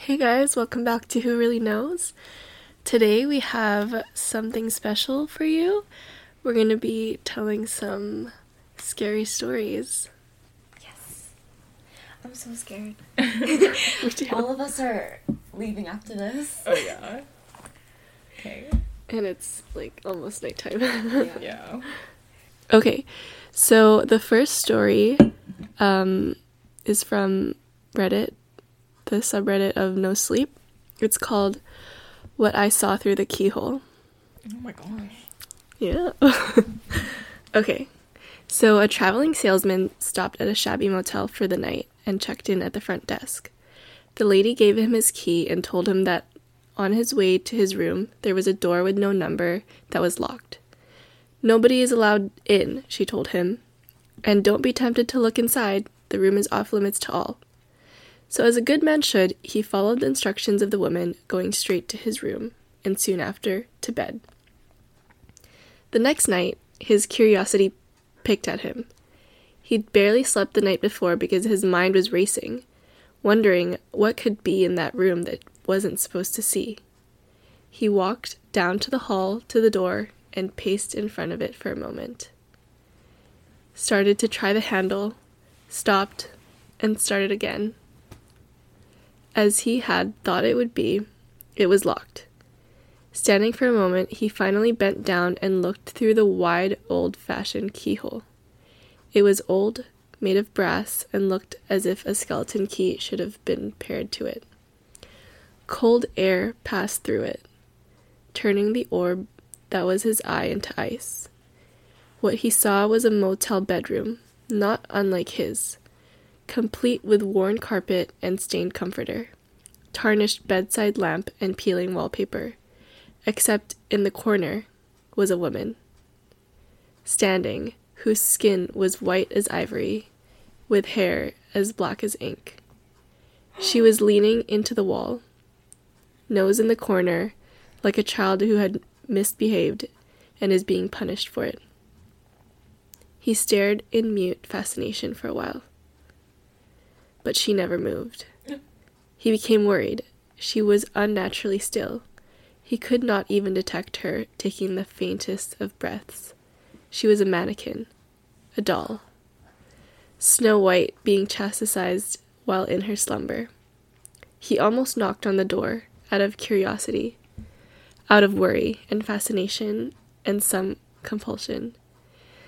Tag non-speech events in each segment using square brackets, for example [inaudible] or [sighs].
Hey guys, welcome back to Who Really Knows. Today we have something special for you. We're going to be telling some scary stories. Yes. I'm so scared. [laughs] Me too. All of us are leaving after this. Oh yeah. Okay. And it's like almost nighttime. Yeah. okay, so the first story um, is from Reddit, the subreddit of No Sleep. It's called What I Saw Through the Keyhole. Oh my gosh. Yeah. [laughs] okay. So, a traveling salesman stopped at a shabby motel for the night and checked in at the front desk. The lady gave him his key and told him that on his way to his room, there was a door with no number that was locked. Nobody is allowed in, she told him, and don't be tempted to look inside. The room is off limits to all. So, as a good man should, he followed the instructions of the woman, going straight to his room, and soon after, to bed. The next night, his curiosity picked at him. He'd barely slept the night before because his mind was racing, wondering what could be in that room that wasn't supposed to see. He walked down to the hall to the door and paced in front of it for a moment. Started to try the handle, stopped, and started again. As he had thought it would be, it was locked. Standing for a moment, he finally bent down and looked through the wide, old fashioned keyhole. It was old, made of brass, and looked as if a skeleton key should have been paired to it. Cold air passed through it, turning the orb that was his eye into ice. What he saw was a motel bedroom, not unlike his, complete with worn carpet and stained comforter, tarnished bedside lamp, and peeling wallpaper except in the corner was a woman, standing, whose skin was white as ivory, with hair as black as ink. She was leaning into the wall, nose in the corner, like a child who had misbehaved and is being punished for it. He stared in mute fascination for a while, but she never moved. He became worried. She was unnaturally still. He could not even detect her taking the faintest of breaths. She was a mannequin, a doll. Snow White being chastised while in her slumber. He almost knocked on the door out of curiosity, out of worry and fascination and some compulsion.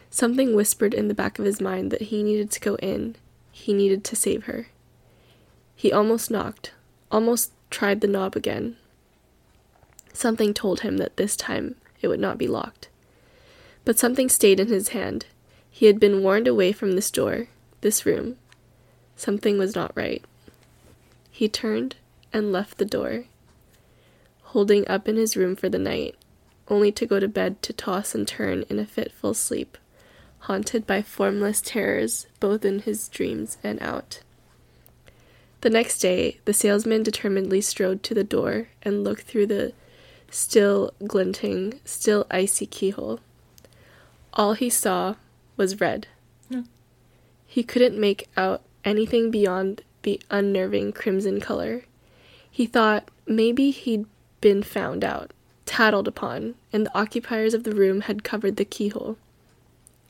Something whispered in the back of his mind that he needed to go in, he needed to save her. He almost knocked, almost tried the knob again, Something told him that this time it would not be locked. But something stayed in his hand. He had been warned away from this door, this room. Something was not right. He turned and left the door, holding up in his room for the night, only to go to bed to toss and turn in a fitful sleep, haunted by formless terrors both in his dreams and out. The next day, the salesman determinedly strode to the door and looked through the still glinting, still icy keyhole. All he saw was red. No. He couldn't make out anything beyond the unnerving crimson color. He thought maybe he'd been found out, tattled upon, and the occupiers of the room had covered the keyhole.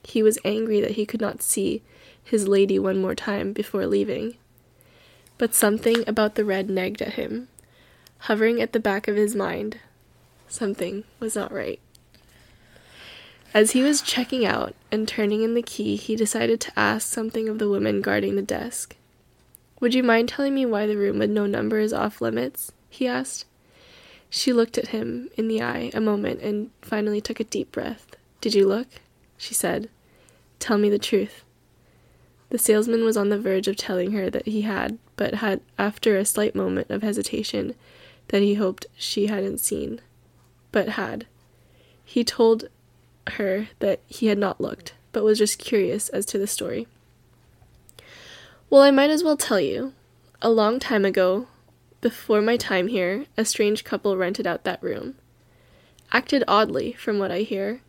He was angry that he could not see his lady one more time before leaving. But something about the red nagged at him, hovering at the back of his mind, Something was not right. As he was checking out and turning in the key, he decided to ask something of the woman guarding the desk. Would you mind telling me why the room with no number is off limits? he asked. She looked at him in the eye a moment and finally took a deep breath. Did you look? She said. Tell me the truth. The salesman was on the verge of telling her that he had, but had, after a slight moment of hesitation, that he hoped she hadn't seen but had. He told her that he had not looked, but was just curious as to the story. Well, I might as well tell you. A long time ago, before my time here, a strange couple rented out that room. Acted oddly, from what I hear.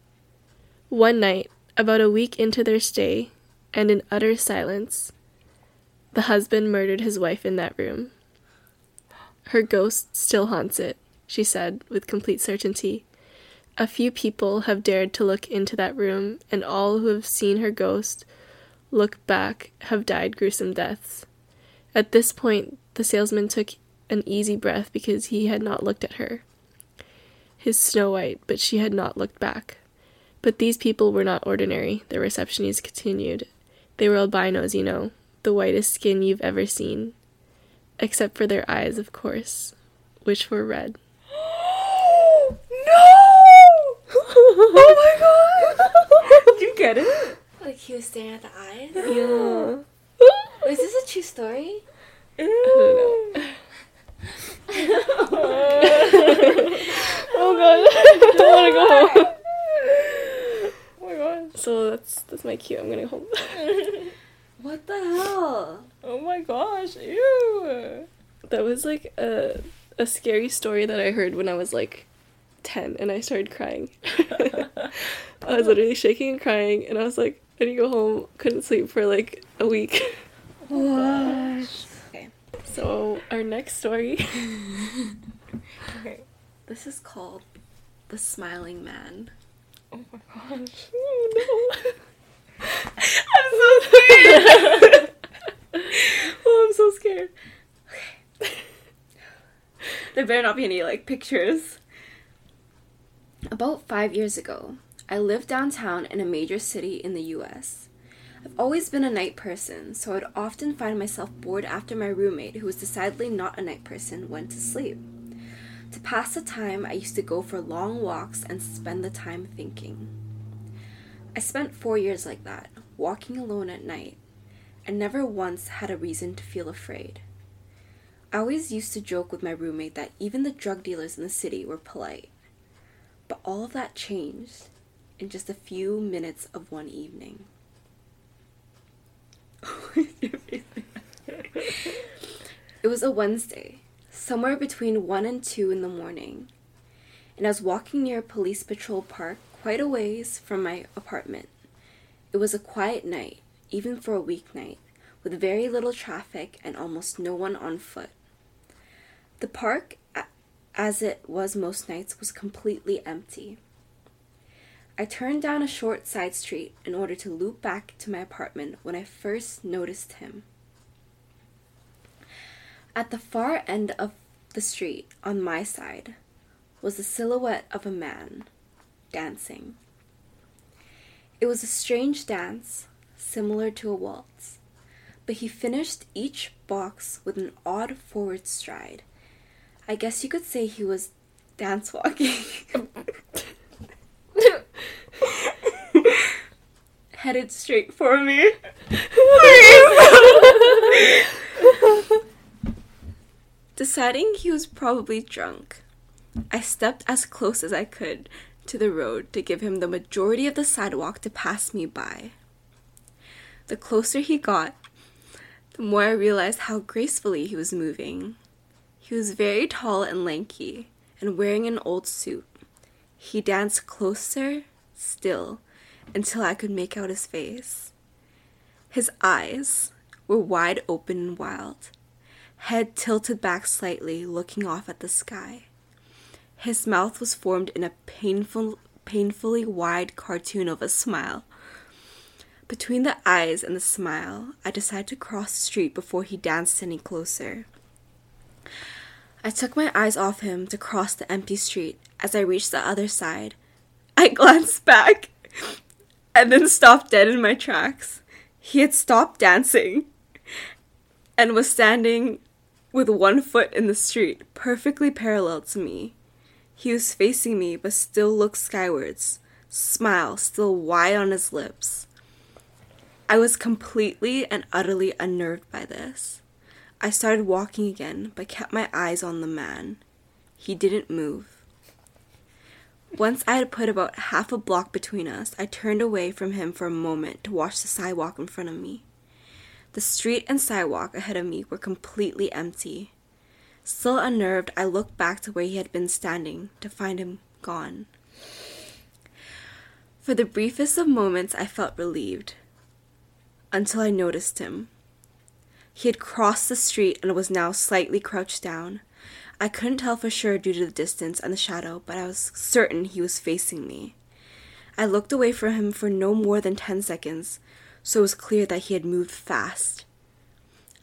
One night, about a week into their stay, and in utter silence, the husband murdered his wife in that room. Her ghost still haunts it, she said with complete certainty. A few people have dared to look into that room, and all who have seen her ghost look back have died gruesome deaths. At this point, the salesman took an easy breath because he had not looked at her. His Snow White, but she had not looked back. But these people were not ordinary, the receptionist continued. They were albinos, you know, the whitest skin you've ever seen. Except for their eyes, of course, which were red. [gasps] no! Oh my god! Did you get it? Like he was staring at the eyes. Yeah. Wait, [gasps] is this a true story? Ew. [laughs] [laughs] Oh god, I [laughs] don't want to go home. Oh gosh. So that's that's my cue. I'm gonna hold. [laughs] What the hell? Oh my gosh. Ew. That was like a a scary story that I heard when I was like ten, and I started crying. [laughs] I was literally shaking and crying, and I was like, I need to go home. Couldn't sleep for like a week. [laughs] Oh what? Okay. So our next story. Okay. This is called The Smiling Man. Oh my gosh. [laughs] Oh no. [laughs] I'm so scared. [laughs] oh, I'm so scared. There better not be any like pictures. About five years ago, I lived downtown in a major city in the US. I've always been a night person, so I'd often find myself bored after my roommate, who was decidedly not a night person, went to sleep. To pass the time, I used to go for long walks and spend the time thinking. I spent four years like that, walking alone at night, and never once had a reason to feel afraid. I always used to joke with my roommate that even the drug dealers in the city were polite. But all of that changed in just a few minutes of one evening. [laughs] it was a Wednesday, somewhere between 1 and 2 in the morning, and I was walking near a police patrol park quite a ways from my apartment. It was a quiet night, even for a weeknight, with very little traffic and almost no one on foot. The park, as it was most nights, was completely empty. I turned down a short side street in order to loop back to my apartment when I first noticed him. At the far end of the street, on my side, was the silhouette of a man dancing. It was a strange dance, similar to a waltz, but he finished each box with an odd forward stride. I guess you could say he was dance walking. [laughs] Headed straight for me. [laughs] Deciding he was probably drunk, I stepped as close as I could to the road to give him the majority of the sidewalk to pass me by. The closer he got, the more I realized how gracefully he was moving. He was very tall and lanky and wearing an old suit. He danced closer still until I could make out his face. His eyes were wide open and wild, head tilted back slightly, looking off at the sky. His mouth was formed in a painful, painfully wide cartoon of a smile. Between the eyes and the smile, I decided to cross the street before he danced any closer. I took my eyes off him to cross the empty street. As I reached the other side, I [laughs] glanced back and then stopped dead in my tracks. He had stopped dancing and was standing with one foot in the street, perfectly parallel to me. He was facing me, but still looked skywards, smile still wide on his lips. I was completely and utterly unnerved by this. I started walking again, but kept my eyes on the man. He didn't move. Once I had put about half a block between us, I turned away from him for a moment to watch the sidewalk in front of me. The street and sidewalk ahead of me were completely empty. Still unnerved, I looked back to where he had been standing to find him gone. For the briefest of moments, I felt relieved until I noticed him. He had crossed the street and was now slightly crouched down. I couldn't tell for sure due to the distance and the shadow, but I was certain he was facing me. I looked away from him for no more than 10 seconds, so it was clear that he had moved fast.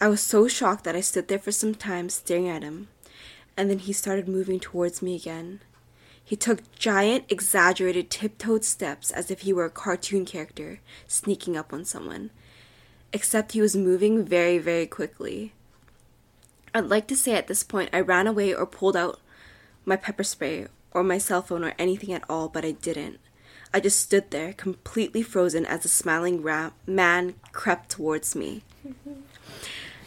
I was so shocked that I stood there for some time staring at him, and then he started moving towards me again. He took giant, exaggerated, tiptoed steps as if he were a cartoon character sneaking up on someone, except he was moving very, very quickly. I'd like to say at this point I ran away or pulled out my pepper spray or my cell phone or anything at all, but I didn't. I just stood there, completely frozen, as the smiling ra- man crept towards me.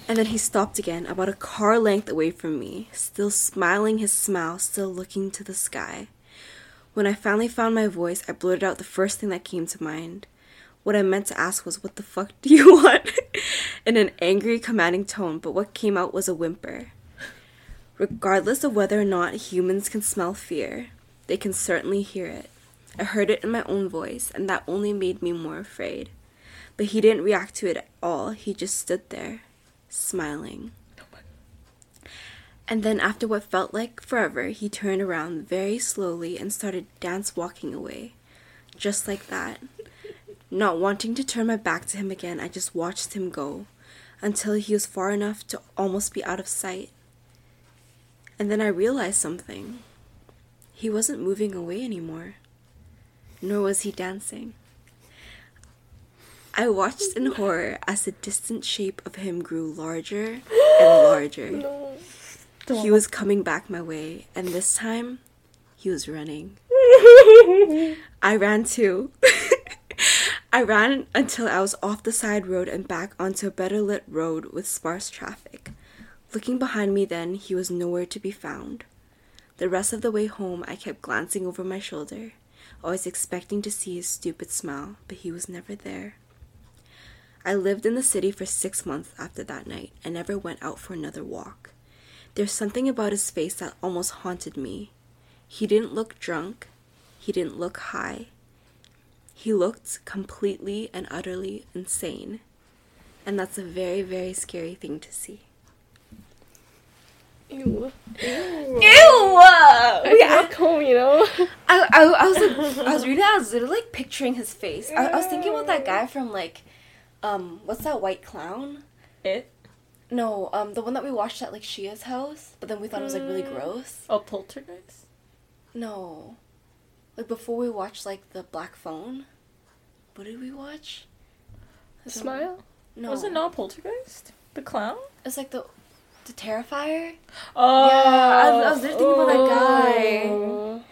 And then he stopped again, about a car length away from me, still smiling his smile, still looking to the sky. When I finally found my voice, I blurted out the first thing that came to mind. What I meant to ask was, What the fuck do you [laughs] want? in an angry, commanding tone, but what came out was a whimper. Regardless of whether or not humans can smell fear, they can certainly hear it. I heard it in my own voice, and that only made me more afraid. But he didn't react to it at all, he just stood there, smiling. And then, after what felt like forever, he turned around very slowly and started dance walking away. Just like that. Not wanting to turn my back to him again, I just watched him go until he was far enough to almost be out of sight. And then I realized something. He wasn't moving away anymore nor was he dancing. I watched in horror as the distant shape of him grew larger and [gasps] larger. No. He was coming back my way, and this time he was running. [laughs] I ran too. [laughs] I ran until I was off the side road and back onto a better lit road with sparse traffic. Looking behind me then, he was nowhere to be found. The rest of the way home, I kept glancing over my shoulder always expecting to see his stupid smile, but he was never there. I lived in the city for six months after that night and never went out for another walk. There's something about his face that almost haunted me. He didn't look drunk, he didn't look high. He looked completely and utterly insane. And that's a very, very scary thing to see. Ew. Ew. Ew. [laughs] I home, you know. I, I, I was like, I was reading. I was literally like picturing his face. I, I was thinking about that guy from like, um, what's that white clown? It. No, um, the one that we watched at like Shia's house, but then we thought it was like really mm. gross. Oh, Poltergeist. No, like before we watched like the Black Phone. What did we watch? Smile. No, was it not Poltergeist? The clown. It's like the the Terrifier? Oh, yeah. I, I was thinking oh. about that guy.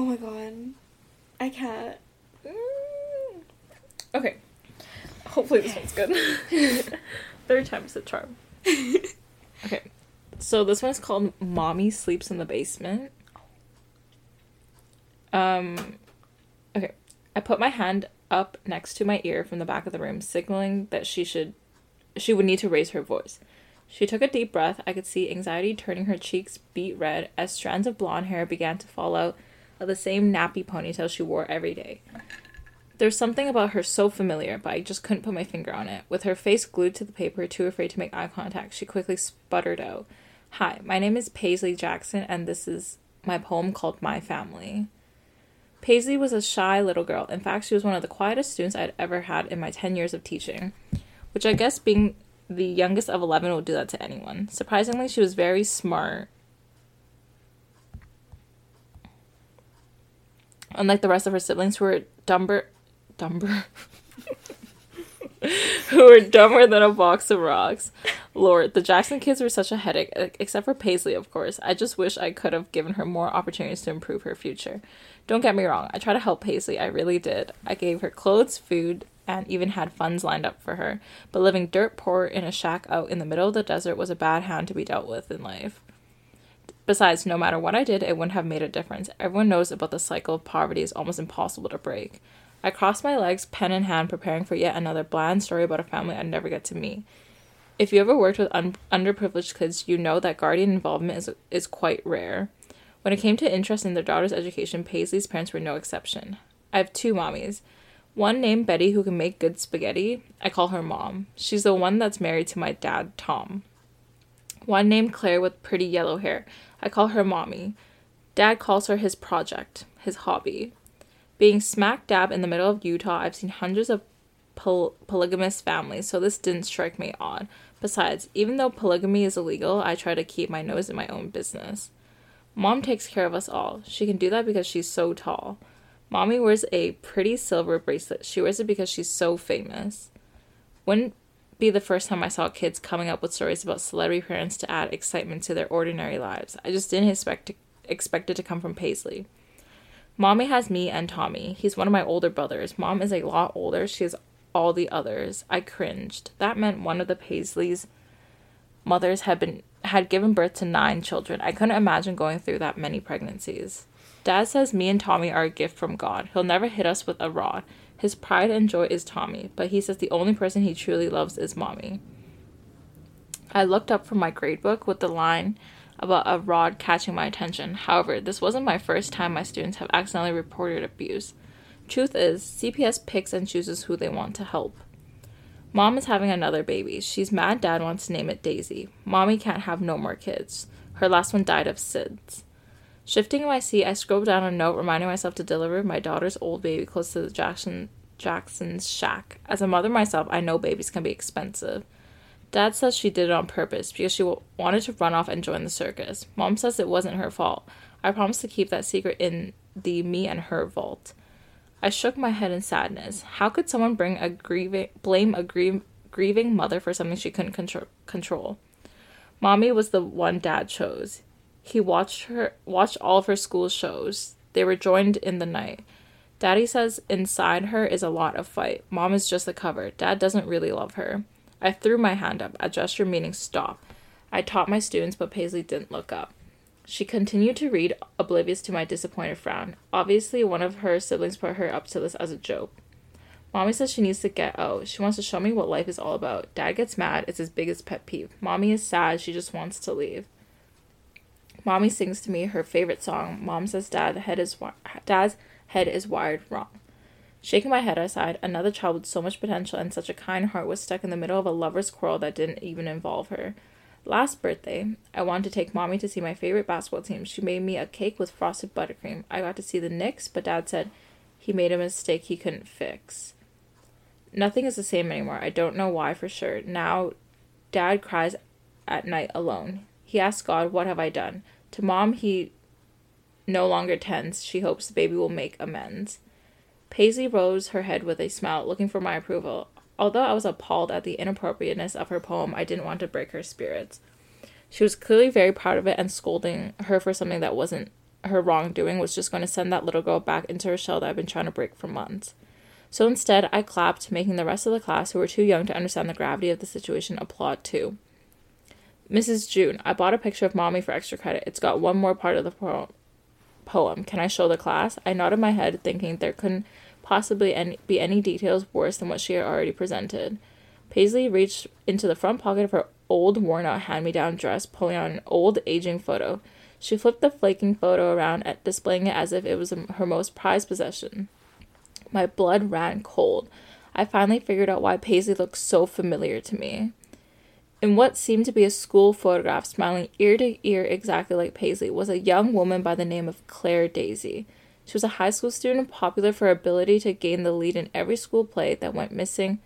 Oh. my god, I can't. Mm. Okay, hopefully this one's good. [laughs] Third time's the charm. [laughs] okay, so this one's called "Mommy Sleeps in the Basement." Um, okay, I put my hand up next to my ear from the back of the room, signaling that she should, she would need to raise her voice. She took a deep breath. I could see anxiety turning her cheeks beet red as strands of blonde hair began to fall out of the same nappy ponytail she wore every day. There's something about her so familiar, but I just couldn't put my finger on it. With her face glued to the paper, too afraid to make eye contact, she quickly sputtered out, Hi, my name is Paisley Jackson, and this is my poem called My Family. Paisley was a shy little girl. In fact, she was one of the quietest students I'd ever had in my 10 years of teaching, which I guess being the youngest of 11 will do that to anyone. Surprisingly, she was very smart. Unlike the rest of her siblings who were dumber dumber [laughs] who were dumber than a box of rocks. Lord, the Jackson kids were such a headache, except for Paisley, of course. I just wish I could have given her more opportunities to improve her future. Don't get me wrong, I tried to help Paisley, I really did. I gave her clothes, food, and even had funds lined up for her. But living dirt poor in a shack out in the middle of the desert was a bad hand to be dealt with in life. Besides, no matter what I did, it wouldn't have made a difference. Everyone knows about the cycle of poverty is almost impossible to break. I crossed my legs, pen in hand, preparing for yet another bland story about a family I'd never get to meet. If you ever worked with un- underprivileged kids, you know that guardian involvement is, is quite rare. When it came to interest in their daughter's education, Paisley's parents were no exception. I have two mommies. One named Betty who can make good spaghetti. I call her mom. She's the one that's married to my dad, Tom. One named Claire with pretty yellow hair. I call her mommy. Dad calls her his project, his hobby. Being smack dab in the middle of Utah, I've seen hundreds of poly- polygamous families, so this didn't strike me odd. Besides, even though polygamy is illegal, I try to keep my nose in my own business. Mom takes care of us all. She can do that because she's so tall. Mommy wears a pretty silver bracelet. She wears it because she's so famous. Wouldn't be the first time I saw kids coming up with stories about celebrity parents to add excitement to their ordinary lives. I just didn't expect expect it to come from Paisley. Mommy has me and Tommy. He's one of my older brothers. Mom is a lot older. She has all the others. I cringed. That meant one of the Paisleys' mothers had been had given birth to nine children. I couldn't imagine going through that many pregnancies. Dad says me and Tommy are a gift from God. He'll never hit us with a rod. His pride and joy is Tommy, but he says the only person he truly loves is Mommy. I looked up from my grade book with the line about a rod catching my attention. However, this wasn't my first time my students have accidentally reported abuse. Truth is, CPS picks and chooses who they want to help. Mom is having another baby. She's mad dad wants to name it Daisy. Mommy can't have no more kids. Her last one died of SIDS. Shifting in my seat, I scribbled down a note reminding myself to deliver my daughter's old baby clothes to the Jackson Jackson's shack. As a mother myself, I know babies can be expensive. Dad says she did it on purpose because she wanted to run off and join the circus. Mom says it wasn't her fault. I promised to keep that secret in the me and her vault. I shook my head in sadness. How could someone bring a grieving blame a grie- grieving mother for something she couldn't contro- control? Mommy was the one dad chose. He watched her watched all of her school shows. They were joined in the night. Daddy says inside her is a lot of fight. Mom is just the cover. Dad doesn't really love her. I threw my hand up, a gesture meaning stop. I taught my students, but Paisley didn't look up. She continued to read, oblivious to my disappointed frown. Obviously, one of her siblings put her up to this as a joke. Mommy says she needs to get out. She wants to show me what life is all about. Dad gets mad. It's his biggest pet peeve. Mommy is sad. She just wants to leave. Mommy sings to me her favorite song. Mom says dad head is wi- dad's head is wired wrong. Shaking my head aside, another child with so much potential and such a kind heart was stuck in the middle of a lover's quarrel that didn't even involve her. Last birthday, I wanted to take mommy to see my favorite basketball team. She made me a cake with frosted buttercream. I got to see the Knicks, but dad said he made a mistake he couldn't fix. Nothing is the same anymore. I don't know why for sure. Now, dad cries at night alone. He asks God, What have I done? To mom, he no longer tends. She hopes the baby will make amends. Paisley rose her head with a smile, looking for my approval. Although I was appalled at the inappropriateness of her poem, I didn't want to break her spirits. She was clearly very proud of it, and scolding her for something that wasn't her wrongdoing was just going to send that little girl back into her shell that I've been trying to break for months. So instead, I clapped, making the rest of the class, who were too young to understand the gravity of the situation, applaud too. Mrs. June, I bought a picture of mommy for extra credit. It's got one more part of the po- poem. Can I show the class? I nodded my head, thinking there couldn't possibly any, be any details worse than what she had already presented. Paisley reached into the front pocket of her old, worn out hand me down dress, pulling out an old, aging photo. She flipped the flaking photo around, at displaying it as if it was her most prized possession. My blood ran cold. I finally figured out why Paisley looked so familiar to me. In what seemed to be a school photograph, smiling ear to ear exactly like Paisley, was a young woman by the name of Claire Daisy. She was a high school student, popular for her ability to gain the lead in every school play that went missing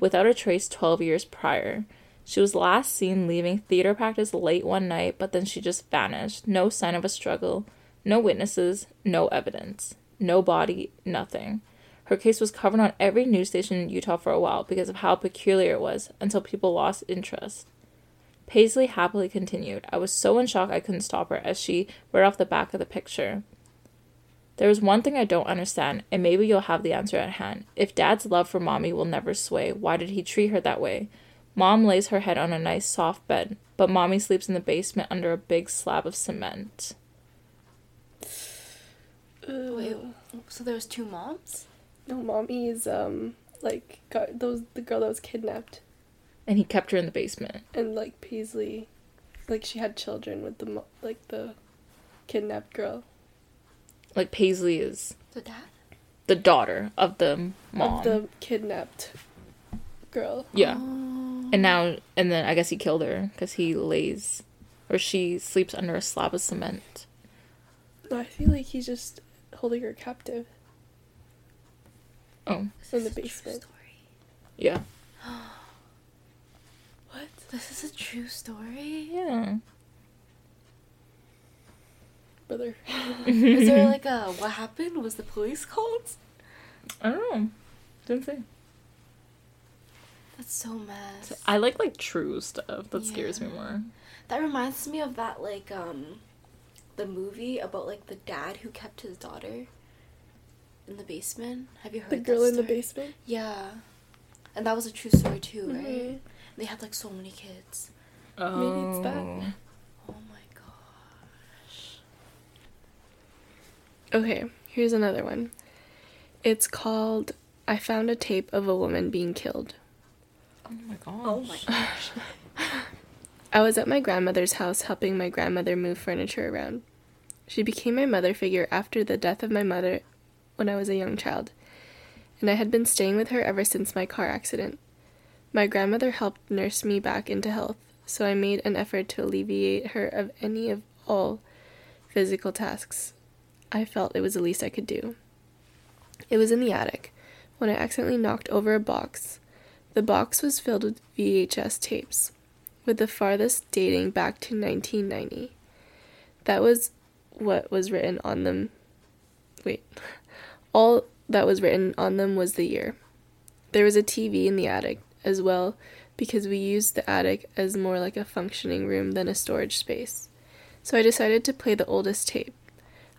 without a trace 12 years prior. She was last seen leaving theater practice late one night, but then she just vanished. No sign of a struggle, no witnesses, no evidence, no body, nothing. Her case was covered on every news station in Utah for a while because of how peculiar it was, until people lost interest. Paisley happily continued. I was so in shock I couldn't stop her as she read off the back of the picture. There is one thing I don't understand, and maybe you'll have the answer at hand. If Dad's love for Mommy will never sway, why did he treat her that way? Mom lays her head on a nice soft bed, but Mommy sleeps in the basement under a big slab of cement. Wait, so there was two moms? No, mommy is um like got those the girl that was kidnapped, And he kept her in the basement. and like Paisley, like she had children with the mo- like the kidnapped girl Like Paisley is The dad? the daughter of the mom. of the kidnapped girl. yeah. Oh. And now, and then I guess he killed her because he lays, or she sleeps under a slab of cement. No, I feel like he's just holding her captive Oh, in the This is a true basement. story. yeah. [gasps] What? This is a true story. Yeah. Brother. [laughs] Is there like a what happened? Was the police called? I don't know. Didn't say. That's so mad. I like like true stuff. That scares me more. That reminds me of that like um the movie about like the dad who kept his daughter in the basement. Have you heard The that girl in the basement. Yeah. And that was a true story too, right? Mhm. They had like so many kids. Oh. it's that. Oh my gosh. Okay, here's another one. It's called I found a tape of a woman being killed. Oh my god. Oh my gosh. [laughs] I was at my grandmother's house helping my grandmother move furniture around. She became my mother figure after the death of my mother when I was a young child, and I had been staying with her ever since my car accident. My grandmother helped nurse me back into health, so I made an effort to alleviate her of any of all physical tasks. I felt it was the least I could do. It was in the attic when I accidentally knocked over a box. The box was filled with VHS tapes with the farthest dating back to 1990. That was what was written on them. Wait. [laughs] All that was written on them was the year. There was a TV in the attic as well because we used the attic as more like a functioning room than a storage space. So I decided to play the oldest tape.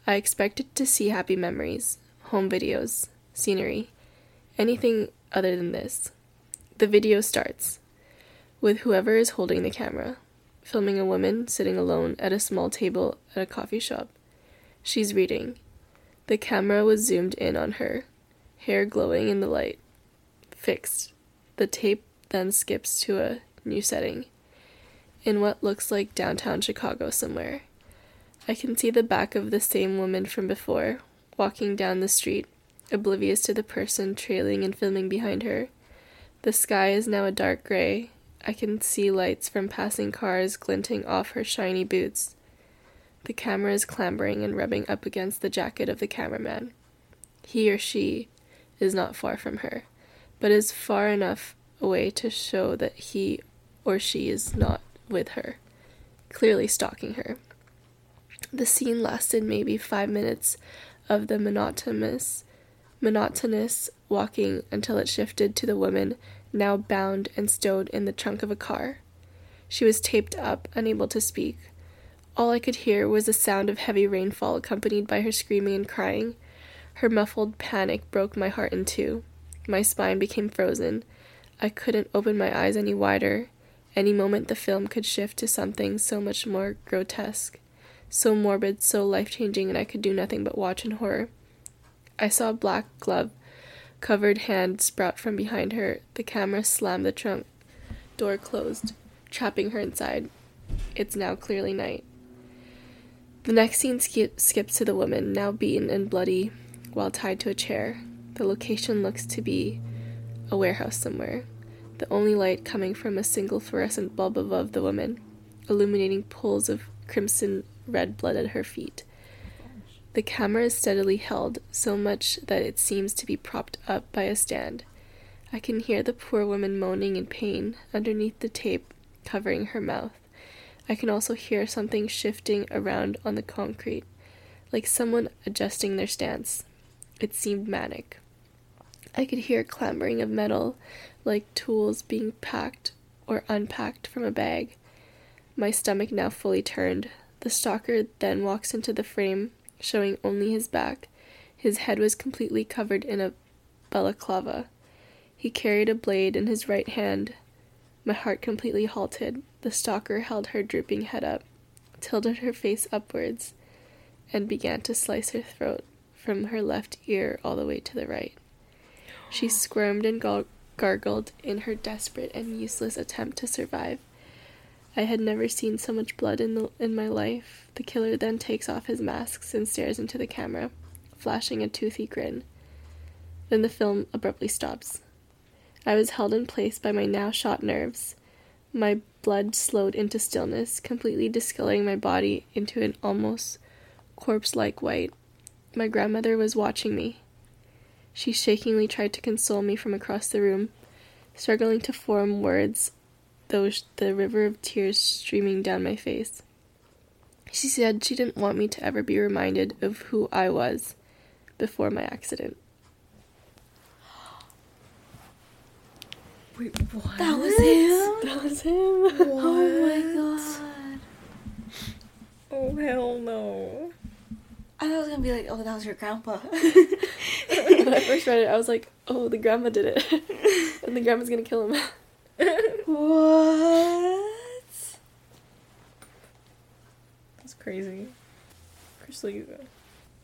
I expected to see happy memories, home videos, scenery, anything other than this. The video starts with whoever is holding the camera, filming a woman sitting alone at a small table at a coffee shop. She's reading. The camera was zoomed in on her, hair glowing in the light. Fixed. The tape then skips to a new setting. In what looks like downtown Chicago somewhere. I can see the back of the same woman from before, walking down the street, oblivious to the person trailing and filming behind her. The sky is now a dark gray. I can see lights from passing cars glinting off her shiny boots. The camera is clambering and rubbing up against the jacket of the cameraman. He or she is not far from her, but is far enough away to show that he or she is not with her, clearly stalking her. The scene lasted maybe five minutes of the monotonous, monotonous walking until it shifted to the woman now bound and stowed in the trunk of a car. She was taped up, unable to speak. All I could hear was the sound of heavy rainfall accompanied by her screaming and crying. Her muffled panic broke my heart in two. My spine became frozen. I couldn't open my eyes any wider. Any moment the film could shift to something so much more grotesque, so morbid, so life changing, and I could do nothing but watch in horror. I saw a black glove covered hand sprout from behind her. The camera slammed the trunk door closed, trapping her inside. It's now clearly night. The next scene skip- skips to the woman, now beaten and bloody, while tied to a chair. The location looks to be a warehouse somewhere, the only light coming from a single fluorescent bulb above the woman, illuminating pools of crimson red blood at her feet. The camera is steadily held, so much that it seems to be propped up by a stand. I can hear the poor woman moaning in pain underneath the tape covering her mouth. I can also hear something shifting around on the concrete, like someone adjusting their stance. It seemed manic. I could hear clambering of metal, like tools being packed or unpacked from a bag. My stomach now fully turned. The stalker then walks into the frame, showing only his back. His head was completely covered in a balaclava. He carried a blade in his right hand. My heart completely halted. The stalker held her drooping head up, tilted her face upwards, and began to slice her throat from her left ear all the way to the right. She squirmed and gar- gargled in her desperate and useless attempt to survive. I had never seen so much blood in the, in my life. The killer then takes off his masks and stares into the camera, flashing a toothy grin. Then the film abruptly stops. I was held in place by my now shot nerves. My blood slowed into stillness, completely discoloring my body into an almost corpse like white. My grandmother was watching me. She shakingly tried to console me from across the room, struggling to form words, though the river of tears streaming down my face. She said she didn't want me to ever be reminded of who I was before my accident. Wait, what? That was him. That was him. [laughs] Oh my god. Oh hell no. I thought it was gonna be like, oh, that was your grandpa. [laughs] when I first read it, I was like, oh, the grandma did it. [laughs] and the grandma's gonna kill him. what? That's crazy. Crystal, you go.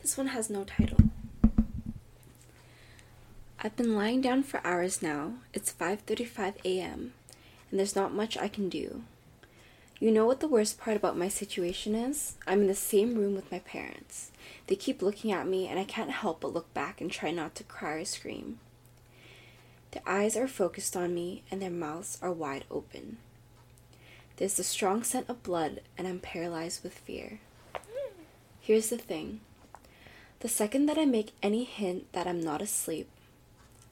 This one has no title. I've been lying down for hours now. It's 5:35 a.m. and there's not much I can do. You know what the worst part about my situation is? I'm in the same room with my parents. They keep looking at me and I can't help but look back and try not to cry or scream. Their eyes are focused on me and their mouths are wide open. There's the strong scent of blood and I'm paralyzed with fear. Here's the thing. The second that I make any hint that I'm not asleep,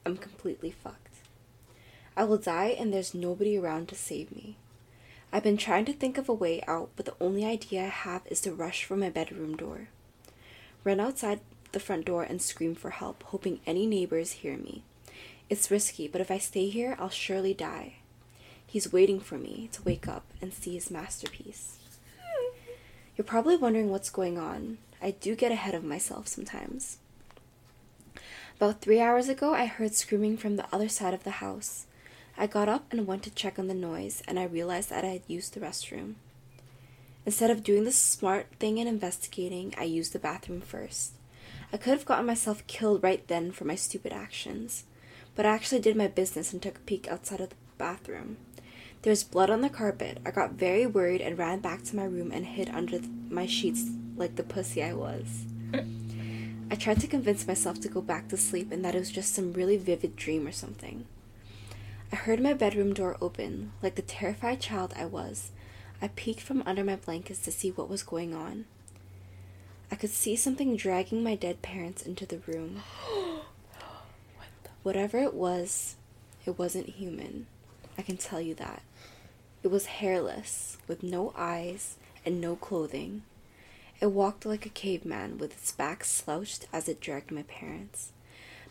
I'm completely fucked. I will die and there's nobody around to save me. I've been trying to think of a way out, but the only idea I have is to rush for my bedroom door. Run outside the front door and scream for help, hoping any neighbors hear me. It's risky, but if I stay here, I'll surely die. He's waiting for me to wake up and see his masterpiece. [laughs] You're probably wondering what's going on. I do get ahead of myself sometimes. About three hours ago, I heard screaming from the other side of the house. I got up and went to check on the noise, and I realized that I had used the restroom. Instead of doing the smart thing and investigating, I used the bathroom first. I could have gotten myself killed right then for my stupid actions, but I actually did my business and took a peek outside of the bathroom. There was blood on the carpet. I got very worried and ran back to my room and hid under my sheets like the pussy I was. I tried to convince myself to go back to sleep and that it was just some really vivid dream or something. I heard my bedroom door open. Like the terrified child I was, I peeked from under my blankets to see what was going on. I could see something dragging my dead parents into the room. [gasps] Whatever it was, it wasn't human. I can tell you that. It was hairless, with no eyes and no clothing. It walked like a caveman with its back slouched as it dragged my parents.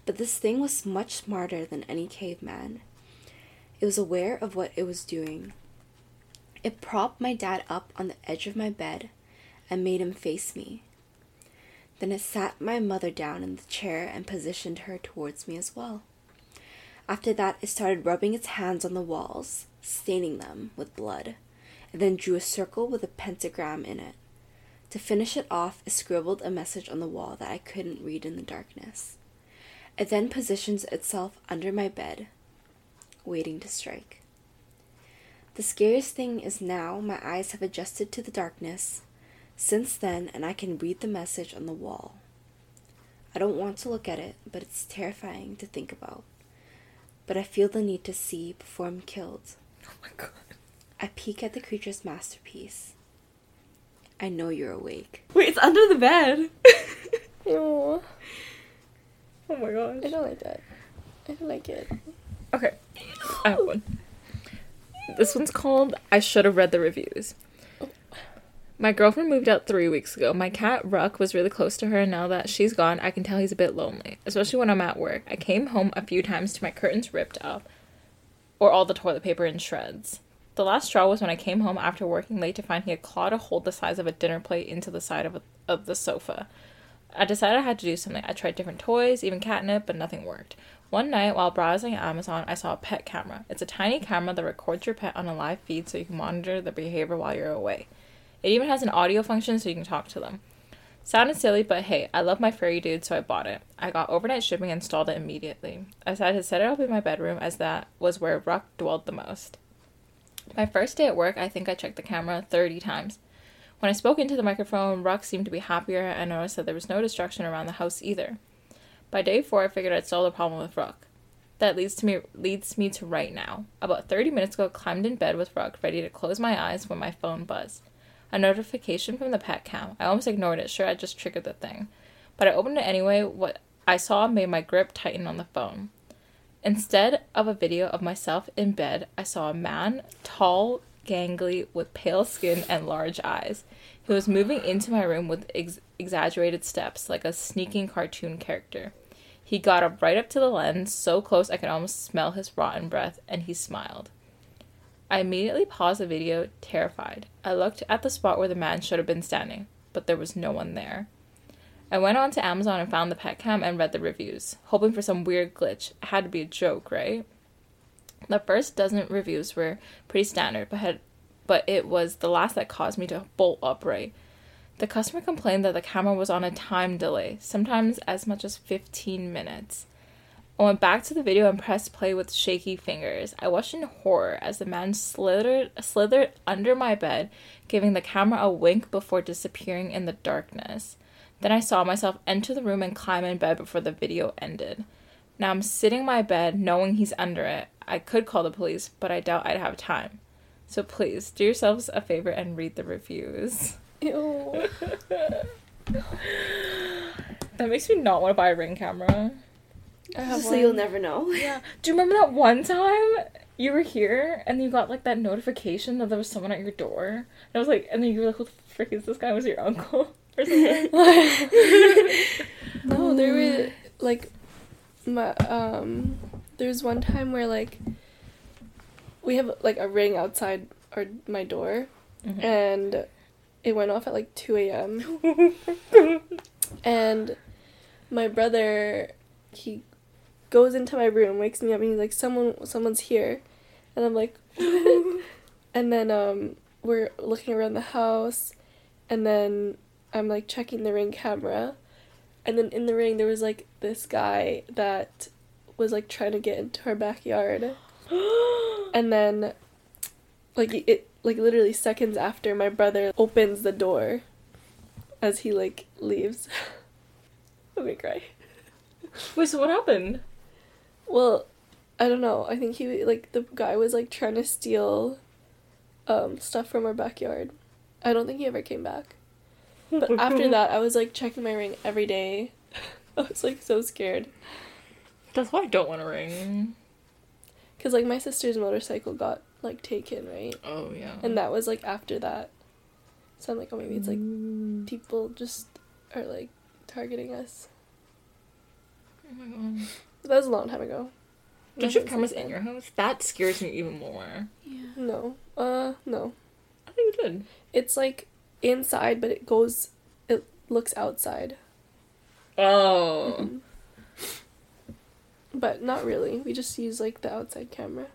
But this thing was much smarter than any caveman. It was aware of what it was doing. It propped my dad up on the edge of my bed and made him face me. Then it sat my mother down in the chair and positioned her towards me as well. After that, it started rubbing its hands on the walls, staining them with blood, and then drew a circle with a pentagram in it. To finish it off, it scribbled a message on the wall that I couldn't read in the darkness. It then positions itself under my bed, waiting to strike. The scariest thing is now my eyes have adjusted to the darkness since then, and I can read the message on the wall. I don't want to look at it, but it's terrifying to think about. But I feel the need to see before I'm killed. Oh my god. I peek at the creature's masterpiece. I know you're awake. Wait, it's under the bed. [laughs] Ew. Oh my gosh. I don't like that. I don't like it. Okay. I have one. This one's called I Should Have Read the Reviews. My girlfriend moved out three weeks ago. My cat Ruck was really close to her, and now that she's gone, I can tell he's a bit lonely, especially when I'm at work. I came home a few times to my curtains ripped up, or all the toilet paper in shreds. The last straw was when I came home after working late to find he had clawed a hole the size of a dinner plate into the side of, a, of the sofa. I decided I had to do something. I tried different toys, even catnip, but nothing worked. One night while browsing Amazon, I saw a pet camera. It's a tiny camera that records your pet on a live feed so you can monitor their behavior while you're away. It even has an audio function so you can talk to them. Sounded silly, but hey, I love my furry dude, so I bought it. I got overnight shipping and installed it immediately. I decided to set it up in my bedroom as that was where Ruck dwelled the most. My first day at work, I think I checked the camera 30 times. When I spoke into the microphone, Ruck seemed to be happier and noticed that there was no destruction around the house either. By day four, I figured I'd solved the problem with Ruck. that leads to me leads me to right now. About 30 minutes ago, I climbed in bed with Ruck, ready to close my eyes when my phone buzzed. A notification from the pet cam. I almost ignored it, sure I just triggered the thing. But I opened it anyway. What I saw made my grip tighten on the phone. Instead of a video of myself in bed, I saw a man, tall, gangly, with pale skin and large eyes. He was moving into my room with ex- exaggerated steps, like a sneaking cartoon character. He got up right up to the lens, so close I could almost smell his rotten breath, and he smiled. I immediately paused the video, terrified. I looked at the spot where the man should have been standing, but there was no one there. I went on to Amazon and found the pet cam and read the reviews, hoping for some weird glitch. It had to be a joke, right? The first dozen reviews were pretty standard, but had but it was the last that caused me to bolt upright. The customer complained that the camera was on a time delay, sometimes as much as 15 minutes. I went back to the video and pressed play with shaky fingers. I watched in horror as the man slithered slithered under my bed, giving the camera a wink before disappearing in the darkness. Then I saw myself enter the room and climb in bed before the video ended. Now I'm sitting in my bed knowing he's under it. I could call the police, but I doubt I'd have time. So please do yourselves a favor and read the reviews. [laughs] Ew. [sighs] That makes me not want to buy a ring camera. I have so one. you'll never know. Yeah. [laughs] Do you remember that one time you were here and you got like that notification that there was someone at your door? And I was like, and then you were like, who the frick is this guy? Was your uncle or something? [laughs] [laughs] No, there were like my um there's one time where like we have like a ring outside our my door Mhm. and it went off at like 2 a.m. and my brother he goes into my room, wakes me up and he's like someone someone's here. And I'm like [laughs] and then um we're looking around the house and then I'm like checking the ring camera and then in the ring there was like this guy that was like trying to get into our backyard. [gasps] And then like it like literally seconds after my brother opens the door as he like leaves. [laughs] Let me cry. Wait, so what happened? well i don't know. I think he like the guy was like trying to steal um stuff from our backyard. I don't think he ever came back but [laughs] after that i was like checking my ring every day [laughs] i was like so scared That's why I don't want a ring. because like my sister's motorcycle got like taken right Oh yeah. and that was like after that so i'm like oh maybe it's like Mm. people just are like targeting us Oh my god. but that was a long time ago Don't you have cameras like in your house? That scares me even more. Yeah. no uh no I think you did. it's like inside but it goes it looks outside Oh. Mhm. but not really we just use like the outside camera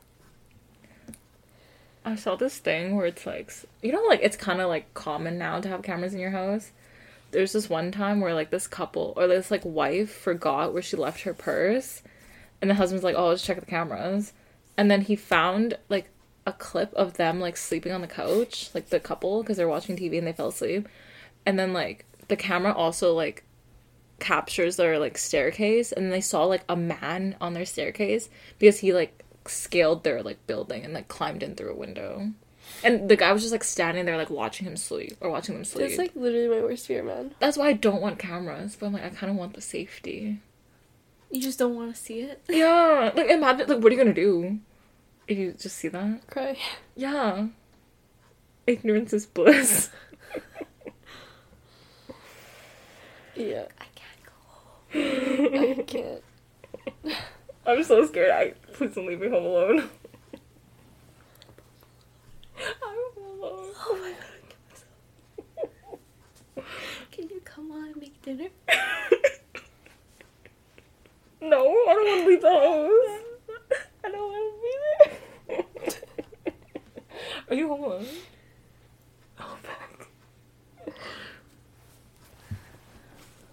I saw this thing where it's like, you know, like it's kind of like common now to have cameras in your house. There's this one time where like this couple or this like wife forgot where she left her purse, and the husband's like, "Oh, let's check the cameras," and then he found like a clip of them like sleeping on the couch, like the couple, because they're watching TV and they fell asleep, and then like the camera also like captures their like staircase, and they saw like a man on their staircase because he like scaled their like building and like climbed in through a window. And the guy was just like standing there like watching him sleep or watching them sleep. that's like literally my worst fear man That's why I don't want cameras, but I'm like I kind of want the safety. You just don't want to see it. Yeah, like imagine like what are you gonna do if you just see that? cry Yeah, ignorance is bliss. [laughs] yeah I can't go home. i can't [laughs] I'm so scared. I please don't leave me home alone. [laughs] I'm alone. Oh my god. Can you come on and make dinner? No, I don't want to leave the house. I don't want to be there. Are you home alone? Oh, fuck.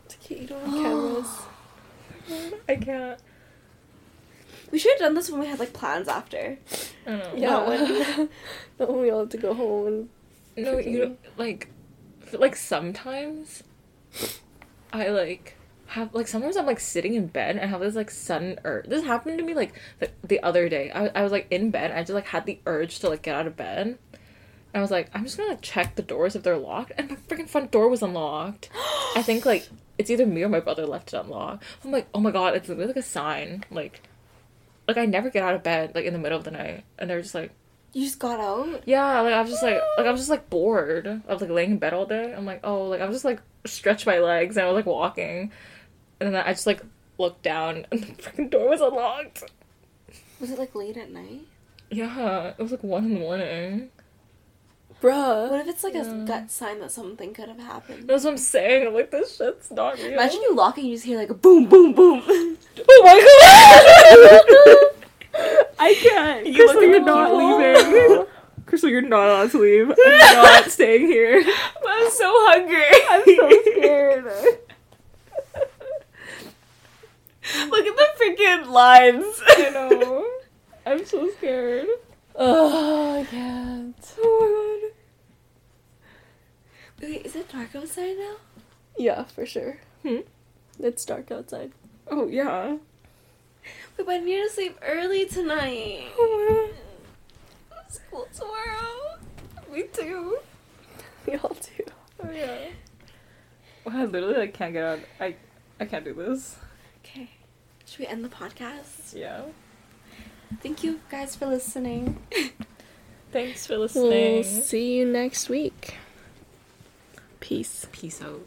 it's okay you don't have cameras I can't. We should have done this when we had like plans after. I don't know. yeah Not when- [laughs] not when we all had to go home and No, you don't, like, like sometimes I like have like sometimes I'm like sitting in bed and I have this like sudden urge. This happened to me like the, the other day. I, I was like in bed. I just like had the urge to like get out of bed. And I was like, I'm just gonna like, check the doors if they're locked. And my freaking front door was unlocked. I think like it's either me or my brother left it unlocked. I'm like, oh my god, it's literally like a sign. Like, like I never get out of bed like in the middle of the night. And they're just like, You just got out? yeah, like I was just like, like I was just like bored of like laying in bed all day. I'm like, oh, like I was just like stretch my legs and I was like walking, and then I just like looked down [laughs] and the freaking door was unlocked. Was it like late at night? Yeah, it was like one in the morning. Bruh. What if it's like Yeah. a gut sign that something could have happened? That's what I'm saying. I'm like, this shit's not real. Imagine you lock it and you just hear like a boom, boom, boom. [laughs] Oh my god! I can't. You Crystal, you're not wall. leaving. [laughs] Crystal, you're not allowed to leave. [laughs] I'm not staying here. I'm so hungry. I'm so scared. Look at the freaking lines. I know. I'm so scared. Oh, I can't. Oh my god. Wait, is it dark outside now? Yeah, for sure. Hmm? It's dark outside. Oh yeah. Wait, but I need to sleep early tonight. School tomorrow. Me too. We all do. Oh yeah. Well, I literally like can't get out. I I can't do this. Okay. Should we end the podcast? Yeah. Thank you guys for listening. [laughs] Thanks for listening. We'll listening. see you next week. Peace. Peace out.